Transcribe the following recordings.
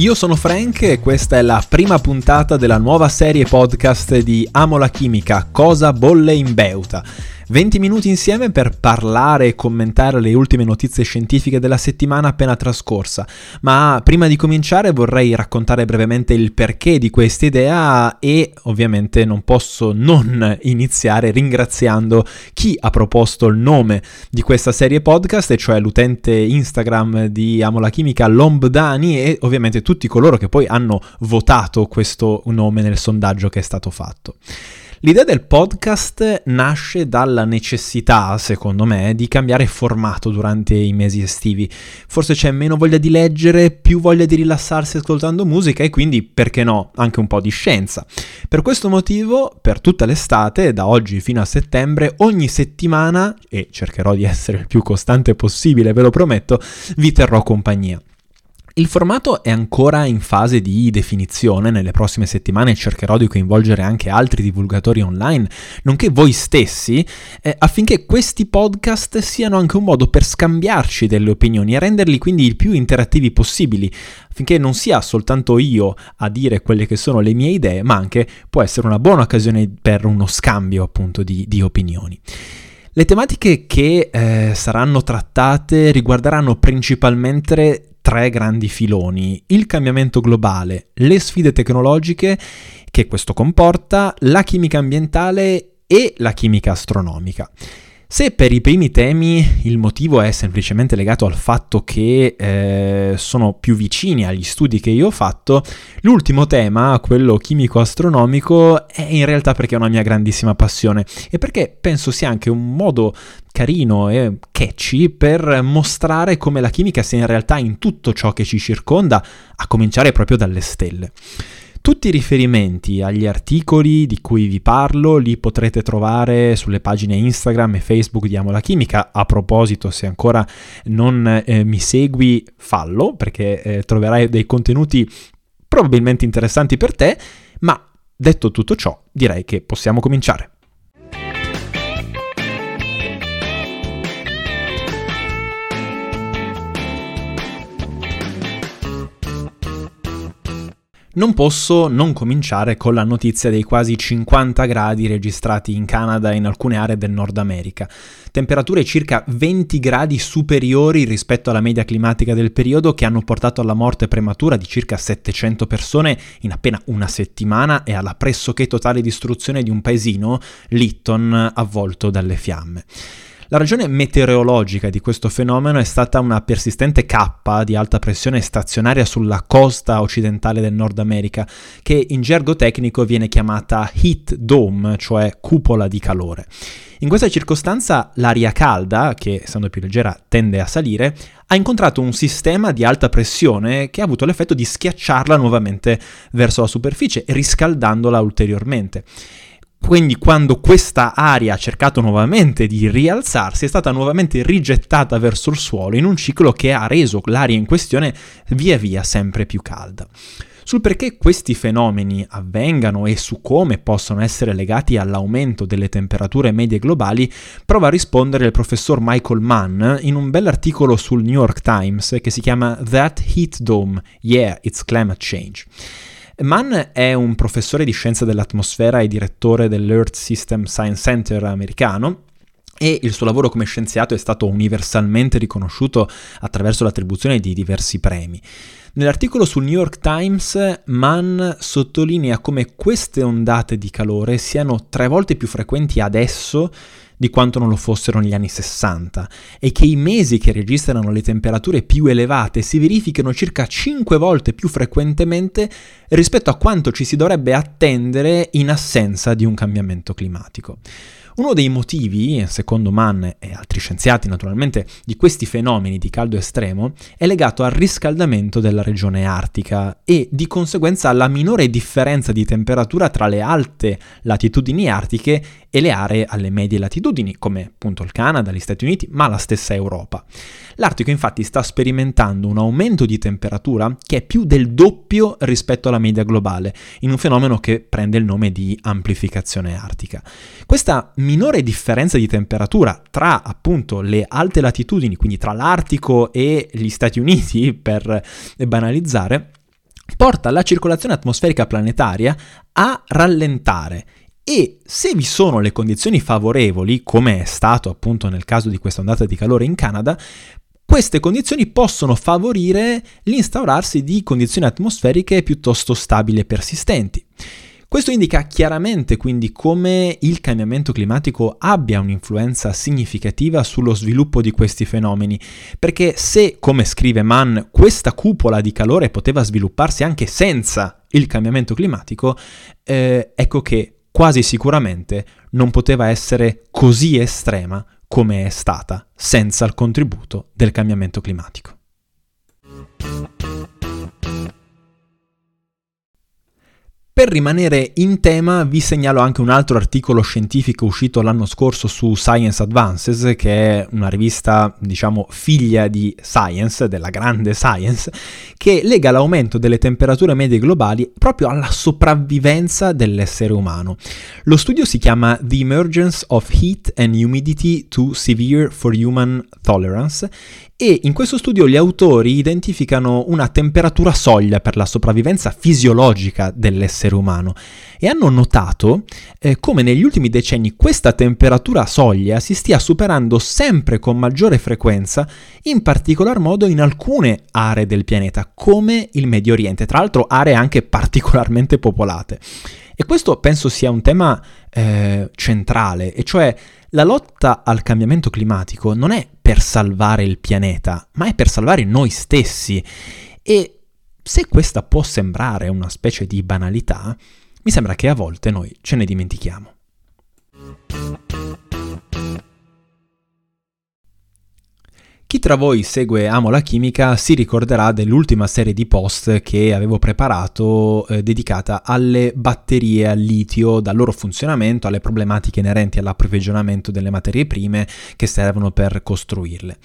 Io sono Frank e questa è la prima puntata della nuova serie podcast di Amo la chimica, Cosa bolle in Beuta. 20 minuti insieme per parlare e commentare le ultime notizie scientifiche della settimana appena trascorsa. Ma prima di cominciare vorrei raccontare brevemente il perché di questa idea e ovviamente non posso non iniziare ringraziando chi ha proposto il nome di questa serie podcast, e cioè l'utente Instagram di Amo la Chimica Lombdani e ovviamente tutti coloro che poi hanno votato questo nome nel sondaggio che è stato fatto. L'idea del podcast nasce dalla necessità, secondo me, di cambiare formato durante i mesi estivi. Forse c'è meno voglia di leggere, più voglia di rilassarsi ascoltando musica e quindi, perché no, anche un po' di scienza. Per questo motivo, per tutta l'estate, da oggi fino a settembre, ogni settimana, e cercherò di essere il più costante possibile, ve lo prometto, vi terrò compagnia. Il formato è ancora in fase di definizione, nelle prossime settimane cercherò di coinvolgere anche altri divulgatori online, nonché voi stessi, eh, affinché questi podcast siano anche un modo per scambiarci delle opinioni e renderli quindi il più interattivi possibili, affinché non sia soltanto io a dire quelle che sono le mie idee, ma anche può essere una buona occasione per uno scambio appunto di, di opinioni. Le tematiche che eh, saranno trattate riguarderanno principalmente tre grandi filoni, il cambiamento globale, le sfide tecnologiche che questo comporta, la chimica ambientale e la chimica astronomica. Se per i primi temi il motivo è semplicemente legato al fatto che eh, sono più vicini agli studi che io ho fatto, l'ultimo tema, quello chimico-astronomico, è in realtà perché è una mia grandissima passione e perché penso sia anche un modo carino e catchy per mostrare come la chimica sia in realtà in tutto ciò che ci circonda, a cominciare proprio dalle stelle. Tutti i riferimenti agli articoli di cui vi parlo li potrete trovare sulle pagine Instagram e Facebook di Amo la Chimica. A proposito, se ancora non eh, mi segui, fallo perché eh, troverai dei contenuti probabilmente interessanti per te. Ma detto tutto ciò, direi che possiamo cominciare. Non posso non cominciare con la notizia dei quasi 50 gradi registrati in Canada e in alcune aree del Nord America. Temperature circa 20 gradi superiori rispetto alla media climatica del periodo che hanno portato alla morte prematura di circa 700 persone in appena una settimana e alla pressoché totale distruzione di un paesino, Lytton, avvolto dalle fiamme. La ragione meteorologica di questo fenomeno è stata una persistente cappa di alta pressione stazionaria sulla costa occidentale del Nord America, che in gergo tecnico viene chiamata heat dome, cioè cupola di calore. In questa circostanza l'aria calda, che essendo più leggera tende a salire, ha incontrato un sistema di alta pressione che ha avuto l'effetto di schiacciarla nuovamente verso la superficie, riscaldandola ulteriormente. Quindi quando questa aria ha cercato nuovamente di rialzarsi è stata nuovamente rigettata verso il suolo in un ciclo che ha reso l'aria in questione via via sempre più calda. Sul perché questi fenomeni avvengano e su come possono essere legati all'aumento delle temperature medie globali, prova a rispondere il professor Michael Mann in un bell'articolo sul New York Times che si chiama That Heat Dome, Yeah, It's Climate Change. Mann è un professore di scienza dell'atmosfera e direttore dell'Earth System Science Center americano e il suo lavoro come scienziato è stato universalmente riconosciuto attraverso l'attribuzione di diversi premi. Nell'articolo sul New York Times, Mann sottolinea come queste ondate di calore siano tre volte più frequenti adesso di quanto non lo fossero negli anni 60 e che i mesi che registrano le temperature più elevate si verificano circa 5 volte più frequentemente rispetto a quanto ci si dovrebbe attendere in assenza di un cambiamento climatico. Uno dei motivi, secondo Mann e altri scienziati naturalmente, di questi fenomeni di caldo estremo è legato al riscaldamento della regione artica e di conseguenza alla minore differenza di temperatura tra le alte latitudini artiche e le aree alle medie latitudini, come appunto il Canada, gli Stati Uniti, ma la stessa Europa. L'Artico infatti sta sperimentando un aumento di temperatura che è più del doppio rispetto alla media globale, in un fenomeno che prende il nome di amplificazione artica. Questa minore differenza di temperatura tra appunto le alte latitudini, quindi tra l'Artico e gli Stati Uniti, per banalizzare, porta la circolazione atmosferica planetaria a rallentare e se vi sono le condizioni favorevoli, come è stato appunto nel caso di questa ondata di calore in Canada, queste condizioni possono favorire l'instaurarsi di condizioni atmosferiche piuttosto stabili e persistenti. Questo indica chiaramente quindi come il cambiamento climatico abbia un'influenza significativa sullo sviluppo di questi fenomeni, perché se, come scrive Mann, questa cupola di calore poteva svilupparsi anche senza il cambiamento climatico, eh, ecco che quasi sicuramente non poteva essere così estrema come è stata senza il contributo del cambiamento climatico. Per rimanere in tema vi segnalo anche un altro articolo scientifico uscito l'anno scorso su Science Advances, che è una rivista, diciamo, figlia di Science, della grande Science, che lega l'aumento delle temperature medie globali proprio alla sopravvivenza dell'essere umano. Lo studio si chiama The Emergence of Heat and Humidity to Severe for Human Tolerance e in questo studio gli autori identificano una temperatura soglia per la sopravvivenza fisiologica dell'essere umano e hanno notato eh, come negli ultimi decenni questa temperatura soglia si stia superando sempre con maggiore frequenza, in particolar modo in alcune aree del pianeta, come il Medio Oriente, tra l'altro aree anche particolarmente popolate. E questo penso sia un tema eh, centrale, e cioè la lotta al cambiamento climatico non è per salvare il pianeta, ma è per salvare noi stessi. E se questa può sembrare una specie di banalità, mi sembra che a volte noi ce ne dimentichiamo. Chi tra voi segue Amo la chimica si ricorderà dell'ultima serie di post che avevo preparato eh, dedicata alle batterie al litio, dal loro funzionamento alle problematiche inerenti all'approvvigionamento delle materie prime che servono per costruirle.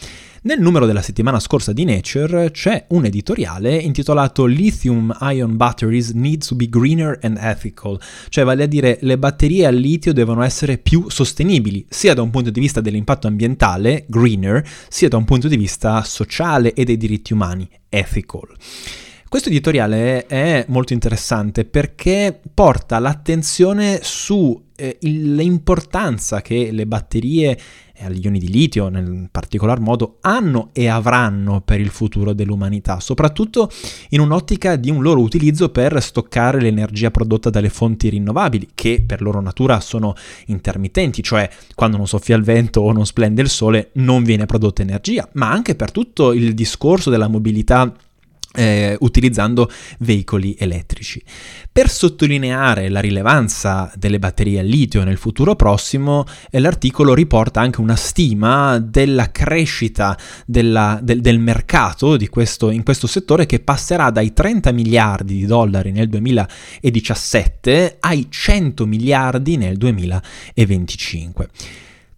Nel numero della settimana scorsa di Nature c'è un editoriale intitolato Lithium Ion Batteries Need to be Greener and Ethical, cioè vale a dire le batterie al litio devono essere più sostenibili, sia da un punto di vista dell'impatto ambientale, greener, sia da un punto di vista sociale e dei diritti umani, ethical. Questo editoriale è molto interessante perché porta l'attenzione sull'importanza eh, che le batterie agli ioni di litio nel particolar modo hanno e avranno per il futuro dell'umanità, soprattutto in un'ottica di un loro utilizzo per stoccare l'energia prodotta dalle fonti rinnovabili, che per loro natura sono intermittenti, cioè quando non soffia il vento o non splende il sole non viene prodotta energia, ma anche per tutto il discorso della mobilità eh, utilizzando veicoli elettrici. Per sottolineare la rilevanza delle batterie al litio nel futuro prossimo, eh, l'articolo riporta anche una stima della crescita della, del, del, mercato questo, in questo settore che passerà dai 30 miliardi di dollari nel 2017 ai 100 miliardi nel 2025.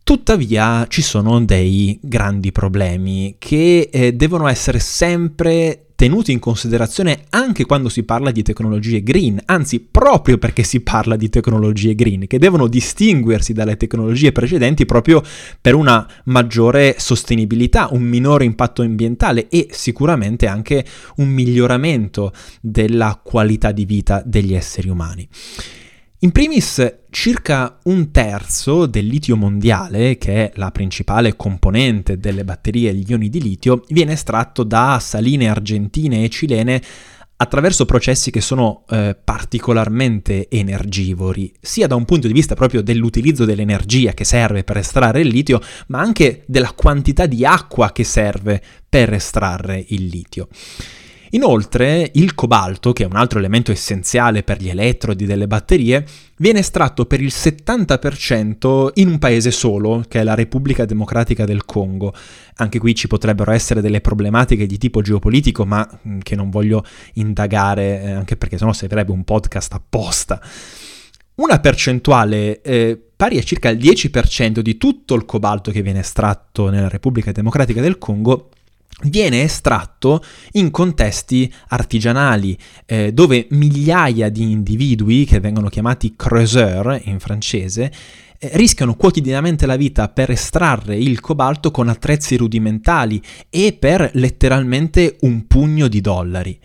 Tuttavia ci sono dei grandi problemi che eh, devono essere sempre tenuti in considerazione anche quando si parla di tecnologie green, anzi proprio perché si parla di tecnologie green, che devono distinguersi dalle tecnologie precedenti proprio per una maggiore sostenibilità, un minore impatto ambientale e sicuramente anche un miglioramento della qualità di vita degli esseri umani. In primis, circa un terzo del litio mondiale, che è la principale componente delle batterie agli ioni di litio, viene estratto da saline argentine e cilene attraverso processi che sono eh, particolarmente energivori, sia da un punto di vista proprio dell'utilizzo dell'energia che serve per estrarre il litio, ma anche della quantità di acqua che serve per estrarre il litio. Inoltre il cobalto, che è un altro elemento essenziale per gli elettrodi delle batterie, viene estratto per il 70% in un paese solo, che è la Repubblica Democratica del Congo. Anche qui ci potrebbero essere delle problematiche di tipo geopolitico, ma mm, che non voglio indagare, eh, anche perché sennò servirebbe un podcast apposta. Una percentuale eh, pari a circa il 10% di tutto il cobalto che viene estratto nella Repubblica Democratica del Congo viene estratto in contesti artigianali eh, dove migliaia di individui che vengono chiamati creuseurs in francese eh, rischiano quotidianamente la vita per estrarre il cobalto con attrezzi rudimentali e per letteralmente un pugno di dollari.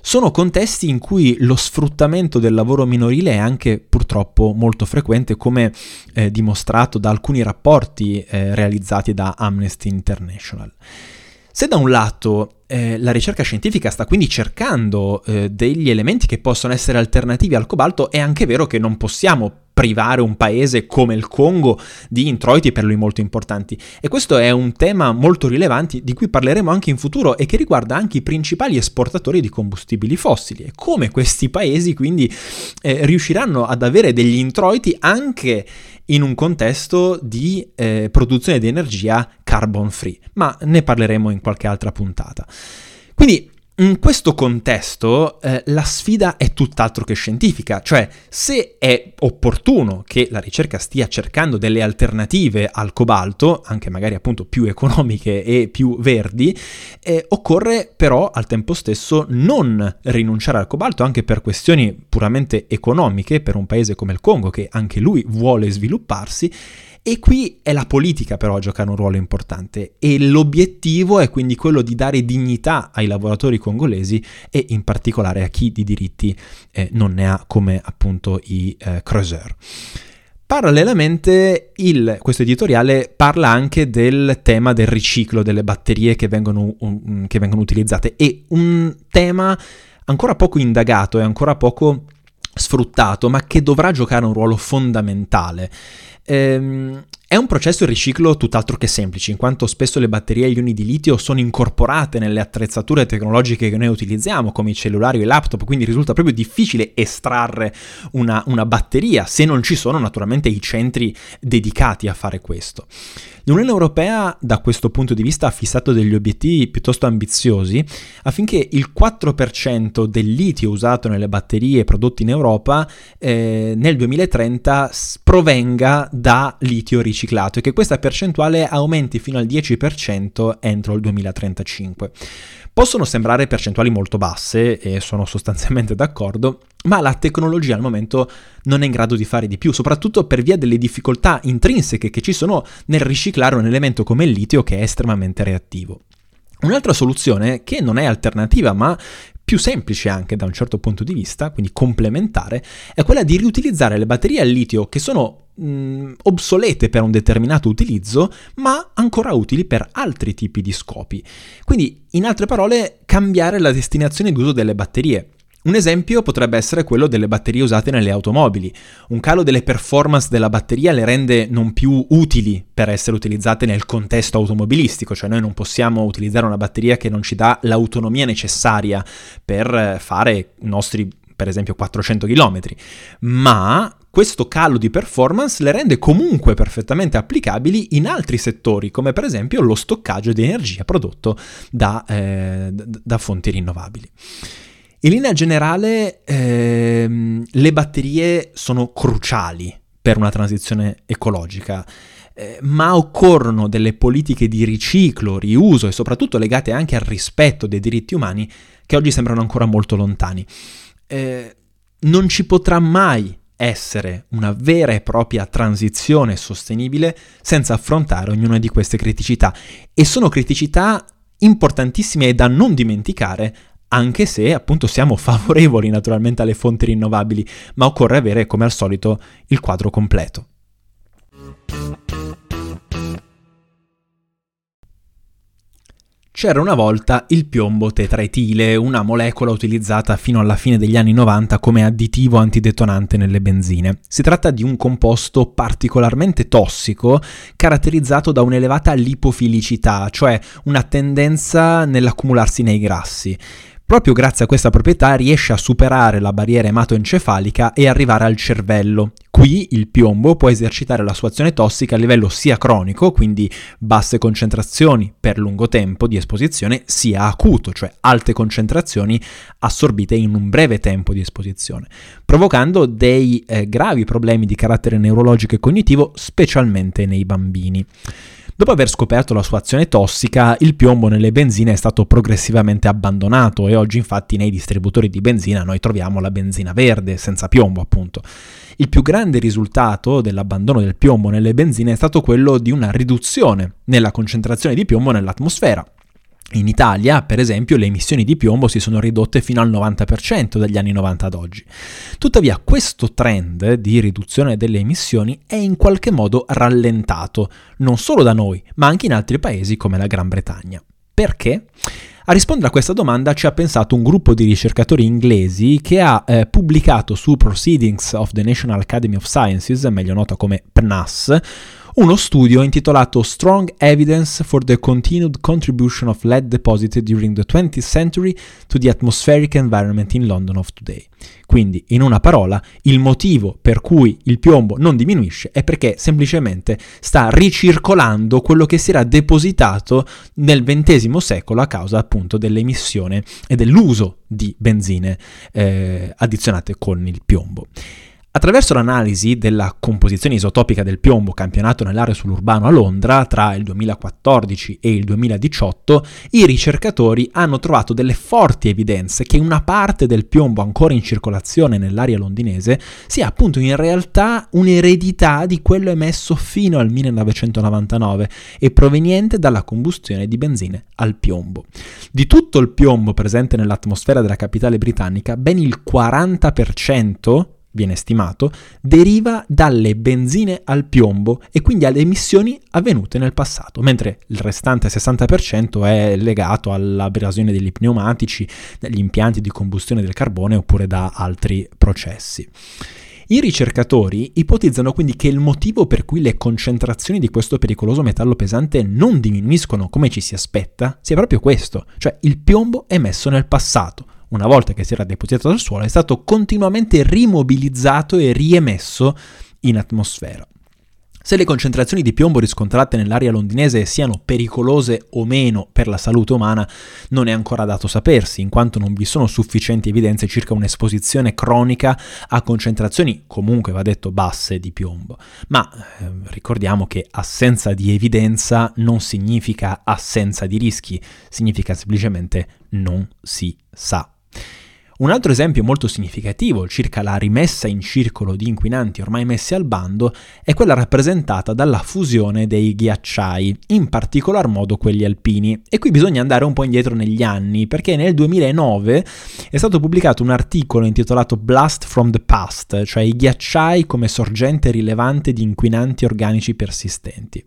sono contesti in cui lo sfruttamento del lavoro minorile è anche purtroppo molto frequente, come eh, dimostrato da alcuni rapporti eh, realizzati da Amnesty International. Se da un lato eh, la ricerca scientifica sta quindi cercando eh, degli elementi che possono essere alternativi al cobalto, è anche vero che non possiamo privare un paese come il Congo di introiti per lui molto importanti. E questo è un tema molto rilevante di cui parleremo anche in futuro e che riguarda anche i principali esportatori di combustibili fossili e come questi paesi quindi eh, riusciranno ad avere degli introiti anche in un contesto di eh, produzione di energia carbon free, ma ne parleremo in qualche altra puntata. Quindi in questo contesto eh, la sfida è tutt'altro che scientifica, cioè se è opportuno che la ricerca stia cercando delle alternative al cobalto, anche magari appunto più economiche e più verdi, eh, occorre però al tempo stesso non rinunciare al cobalto anche per questioni puramente economiche per un paese come il Congo che anche lui vuole svilupparsi e qui è la politica però a giocare un ruolo importante e l'obiettivo è quindi quello di dare dignità ai lavoratori congolesi e in particolare a chi di diritti eh, non ne ha come appunto i eh, creuseur. Parallelamente il, questo editoriale parla anche del tema del riciclo delle batterie che vengono, um, che vengono utilizzate e un tema ancora poco indagato e ancora poco sfruttato, ma che dovrà giocare un ruolo fondamentale. Ehm, è un processo di riciclo tutt'altro che semplice, in quanto spesso le batterie e gli ioni di litio sono incorporate nelle attrezzature tecnologiche che noi utilizziamo, come i cellulari o i laptop, quindi risulta proprio difficile estrarre una, una batteria se non ci sono naturalmente i centri dedicati a fare questo. L'Unione Europea da questo punto di vista ha fissato degli obiettivi piuttosto ambiziosi affinché il 4% del litio usato nelle batterie prodotte in Europa eh, nel 2030 provenga da litio riciclato e che questa percentuale aumenti fino al 10% entro il 2035. Possono sembrare percentuali molto basse e sono sostanzialmente d'accordo, ma la tecnologia al momento non è in grado di fare di più, soprattutto per via delle difficoltà intrinseche che ci sono nel riciclare un elemento come il litio che è estremamente reattivo. Un'altra soluzione, che non è alternativa ma più semplice anche da un certo punto di vista, quindi complementare, è quella di riutilizzare le batterie al litio che sono mh, obsolete per un determinato utilizzo, ma ancora utili per altri tipi di scopi. Quindi, in altre parole, cambiare la destinazione d'uso delle batterie. Un esempio potrebbe essere quello delle batterie usate nelle automobili. Un calo delle performance della batteria le rende non più utili per essere utilizzate nel contesto automobilistico, cioè noi non possiamo utilizzare una batteria che non ci dà l'autonomia necessaria per fare i nostri per esempio 400 km, ma questo calo di performance le rende comunque perfettamente applicabili in altri settori, come per esempio lo stoccaggio di energia prodotto da, eh, da fonti rinnovabili. In linea generale, ehm, le batterie sono cruciali per una transizione ecologica, eh, ma occorrono delle politiche di riciclo, riuso e soprattutto legate anche al rispetto dei diritti umani che oggi sembrano ancora molto lontani eh, non ci potrà mai essere una vera e propria transizione sostenibile senza affrontare ognuna di queste criticità. E sono criticità importantissime e da non dimenticare, anche se appunto siamo favorevoli naturalmente alle fonti rinnovabili, ma occorre avere come al solito il quadro completo. C'era una volta il piombo tetraetile, una molecola utilizzata fino alla fine degli anni 90 come additivo antidetonante nelle benzine. Si tratta di un composto particolarmente tossico, caratterizzato da un'elevata lipofilicità, cioè una tendenza nell'accumularsi nei grassi. Proprio grazie a questa proprietà riesce a superare la barriera ematoencefalica e arrivare al cervello. Qui il piombo può esercitare la sua azione tossica a livello sia cronico, quindi basse concentrazioni per lungo tempo di esposizione, sia acuto, cioè alte concentrazioni assorbite in un breve tempo di esposizione, provocando dei eh, gravi problemi di carattere neurologico e cognitivo, specialmente nei bambini. Dopo aver scoperto la sua azione tossica, il piombo nelle benzine è stato progressivamente abbandonato e oggi infatti nei distributori di benzina noi troviamo la benzina verde, senza piombo appunto. Il più grande risultato dell'abbandono del piombo nelle benzine è stato quello di una riduzione nella concentrazione di piombo nell'atmosfera, In Italia, per esempio, le emissioni di piombo si sono ridotte fino al 90% dagli anni 90 ad oggi. Tuttavia, questo trend di riduzione delle emissioni è in qualche modo rallentato, non solo da noi, ma anche in altri paesi come la Gran Bretagna. Perché? A rispondere a questa domanda ci ha pensato un gruppo di ricercatori inglesi che ha eh, pubblicato su Proceedings of the National Academy of Sciences, meglio nota come PNAS, uno studio intitolato Strong Evidence for the Continued Contribution of Lead Deposited During the 20th Century to the Atmospheric Environment in London of Today. Quindi, in una parola, il motivo per cui il piombo non diminuisce è perché semplicemente sta ricircolando quello che si era depositato nel XX secolo a causa appunto dell'emissione e dell'uso di benzine eh, addizionate con il piombo. Attraverso l'analisi della composizione isotopica del piombo campionato nell'area sull'urbano a Londra tra il 2014 e il 2018, i ricercatori hanno trovato delle forti evidenze che una parte del piombo ancora in circolazione nell'area londinese sia appunto in realtà un'eredità di quello emesso fino al 1999 e proveniente dalla combustione di benzine al piombo. Di tutto il piombo presente nell'atmosfera della capitale britannica, ben il 40% viene stimato, deriva dalle benzine al piombo e quindi alle emissioni avvenute nel passato, mentre il restante 60% è legato all'abrasione degli pneumatici, dagli impianti di combustione del carbone oppure da altri processi. I ricercatori ipotizzano quindi che il motivo per cui le concentrazioni di questo pericoloso metallo pesante non diminuiscono come ci si aspetta sia proprio questo, cioè il piombo emesso nel passato, una volta che si era depositato al suolo, è stato continuamente rimobilizzato e riemesso in atmosfera. Se le concentrazioni di piombo riscontrate nell'aria londinese siano pericolose o meno per la salute umana non è ancora dato sapersi, in quanto non vi sono sufficienti evidenze circa un'esposizione cronica a concentrazioni comunque va detto basse di piombo. Ma eh, ricordiamo che assenza di evidenza non significa assenza di rischi, significa semplicemente non si sa. Un altro esempio molto significativo circa la rimessa in circolo di inquinanti ormai messi al bando è quella rappresentata dalla fusione dei ghiacciai, in particolar modo quelli alpini. E qui bisogna andare un po' indietro negli anni, perché nel 2009 è stato pubblicato un articolo intitolato Blast from the Past, cioè i ghiacciai come sorgente rilevante di inquinanti organici persistenti.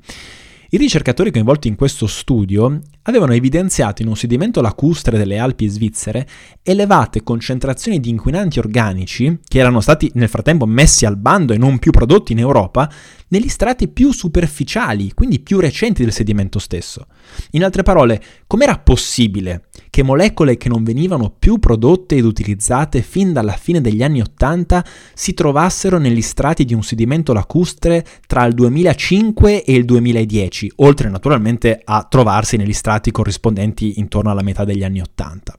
I ricercatori coinvolti in questo studio avevano evidenziato in un sedimento lacustre delle Alpi svizzere elevate concentrazioni di inquinanti organici che erano stati nel frattempo messi al bando e non più prodotti in Europa negli strati più superficiali, quindi più recenti del sedimento stesso. In altre parole, com'era possibile che molecole che non venivano più prodotte ed utilizzate fin dalla fine degli anni Ottanta si trovassero negli strati di un sedimento lacustre tra il 2005 e il 2010, oltre naturalmente a trovarsi negli strati corrispondenti intorno alla metà degli anni Ottanta.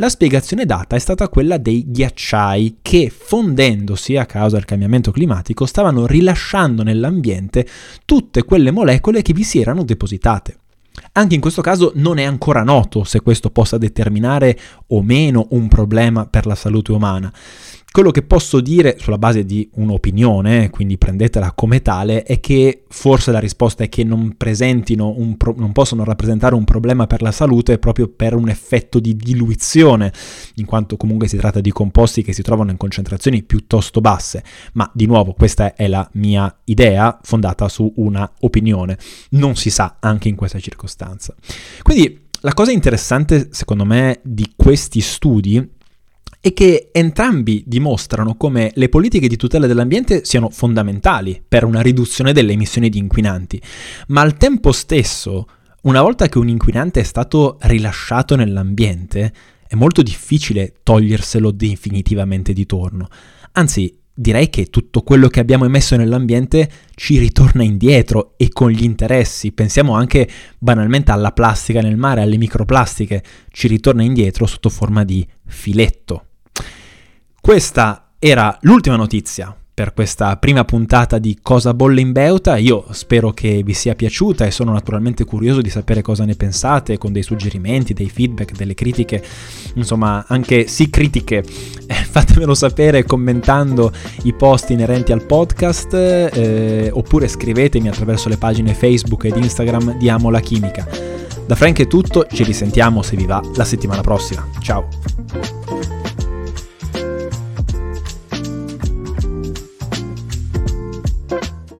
La spiegazione data è stata quella dei ghiacciai che, fondendosi a causa del cambiamento climatico, stavano rilasciando nell'ambiente tutte quelle molecole che vi si erano depositate. Anche in questo caso non è ancora noto se questo possa determinare o meno un problema per la salute umana. Quello che posso dire sulla base di un'opinione, quindi prendetela come tale, è che forse la risposta è che non presentino pro- non possono rappresentare un problema per la salute proprio per un effetto di diluizione, in quanto comunque si tratta di composti che si trovano in concentrazioni piuttosto basse. Ma di nuovo, questa è la mia idea fondata su una opinione. Non si sa anche in questa circostanza. Quindi la cosa interessante, secondo me, di questi studi e che entrambi dimostrano come le politiche di tutela dell'ambiente siano fondamentali per una riduzione delle emissioni di inquinanti, ma al tempo stesso, una volta che un inquinante è stato rilasciato nell'ambiente, è molto difficile toglierselo definitivamente di torno. Anzi, direi che tutto quello che abbiamo emesso nell'ambiente ci ritorna indietro e con gli interessi. Pensiamo anche banalmente alla plastica nel mare, alle microplastiche, ci ritorna indietro sotto forma di filetto. Questa era l'ultima notizia per questa prima puntata di Cosa bolle in Beuta. Io spero che vi sia piaciuta e sono naturalmente curioso di sapere cosa ne pensate, con dei suggerimenti, dei feedback, delle critiche, insomma anche sì critiche. Fatemelo sapere commentando i post inerenti al podcast eh, oppure scrivetemi attraverso le pagine Facebook ed Instagram di Amo la Chimica. Da Frank è tutto, ci risentiamo se vi va la settimana prossima. Ciao!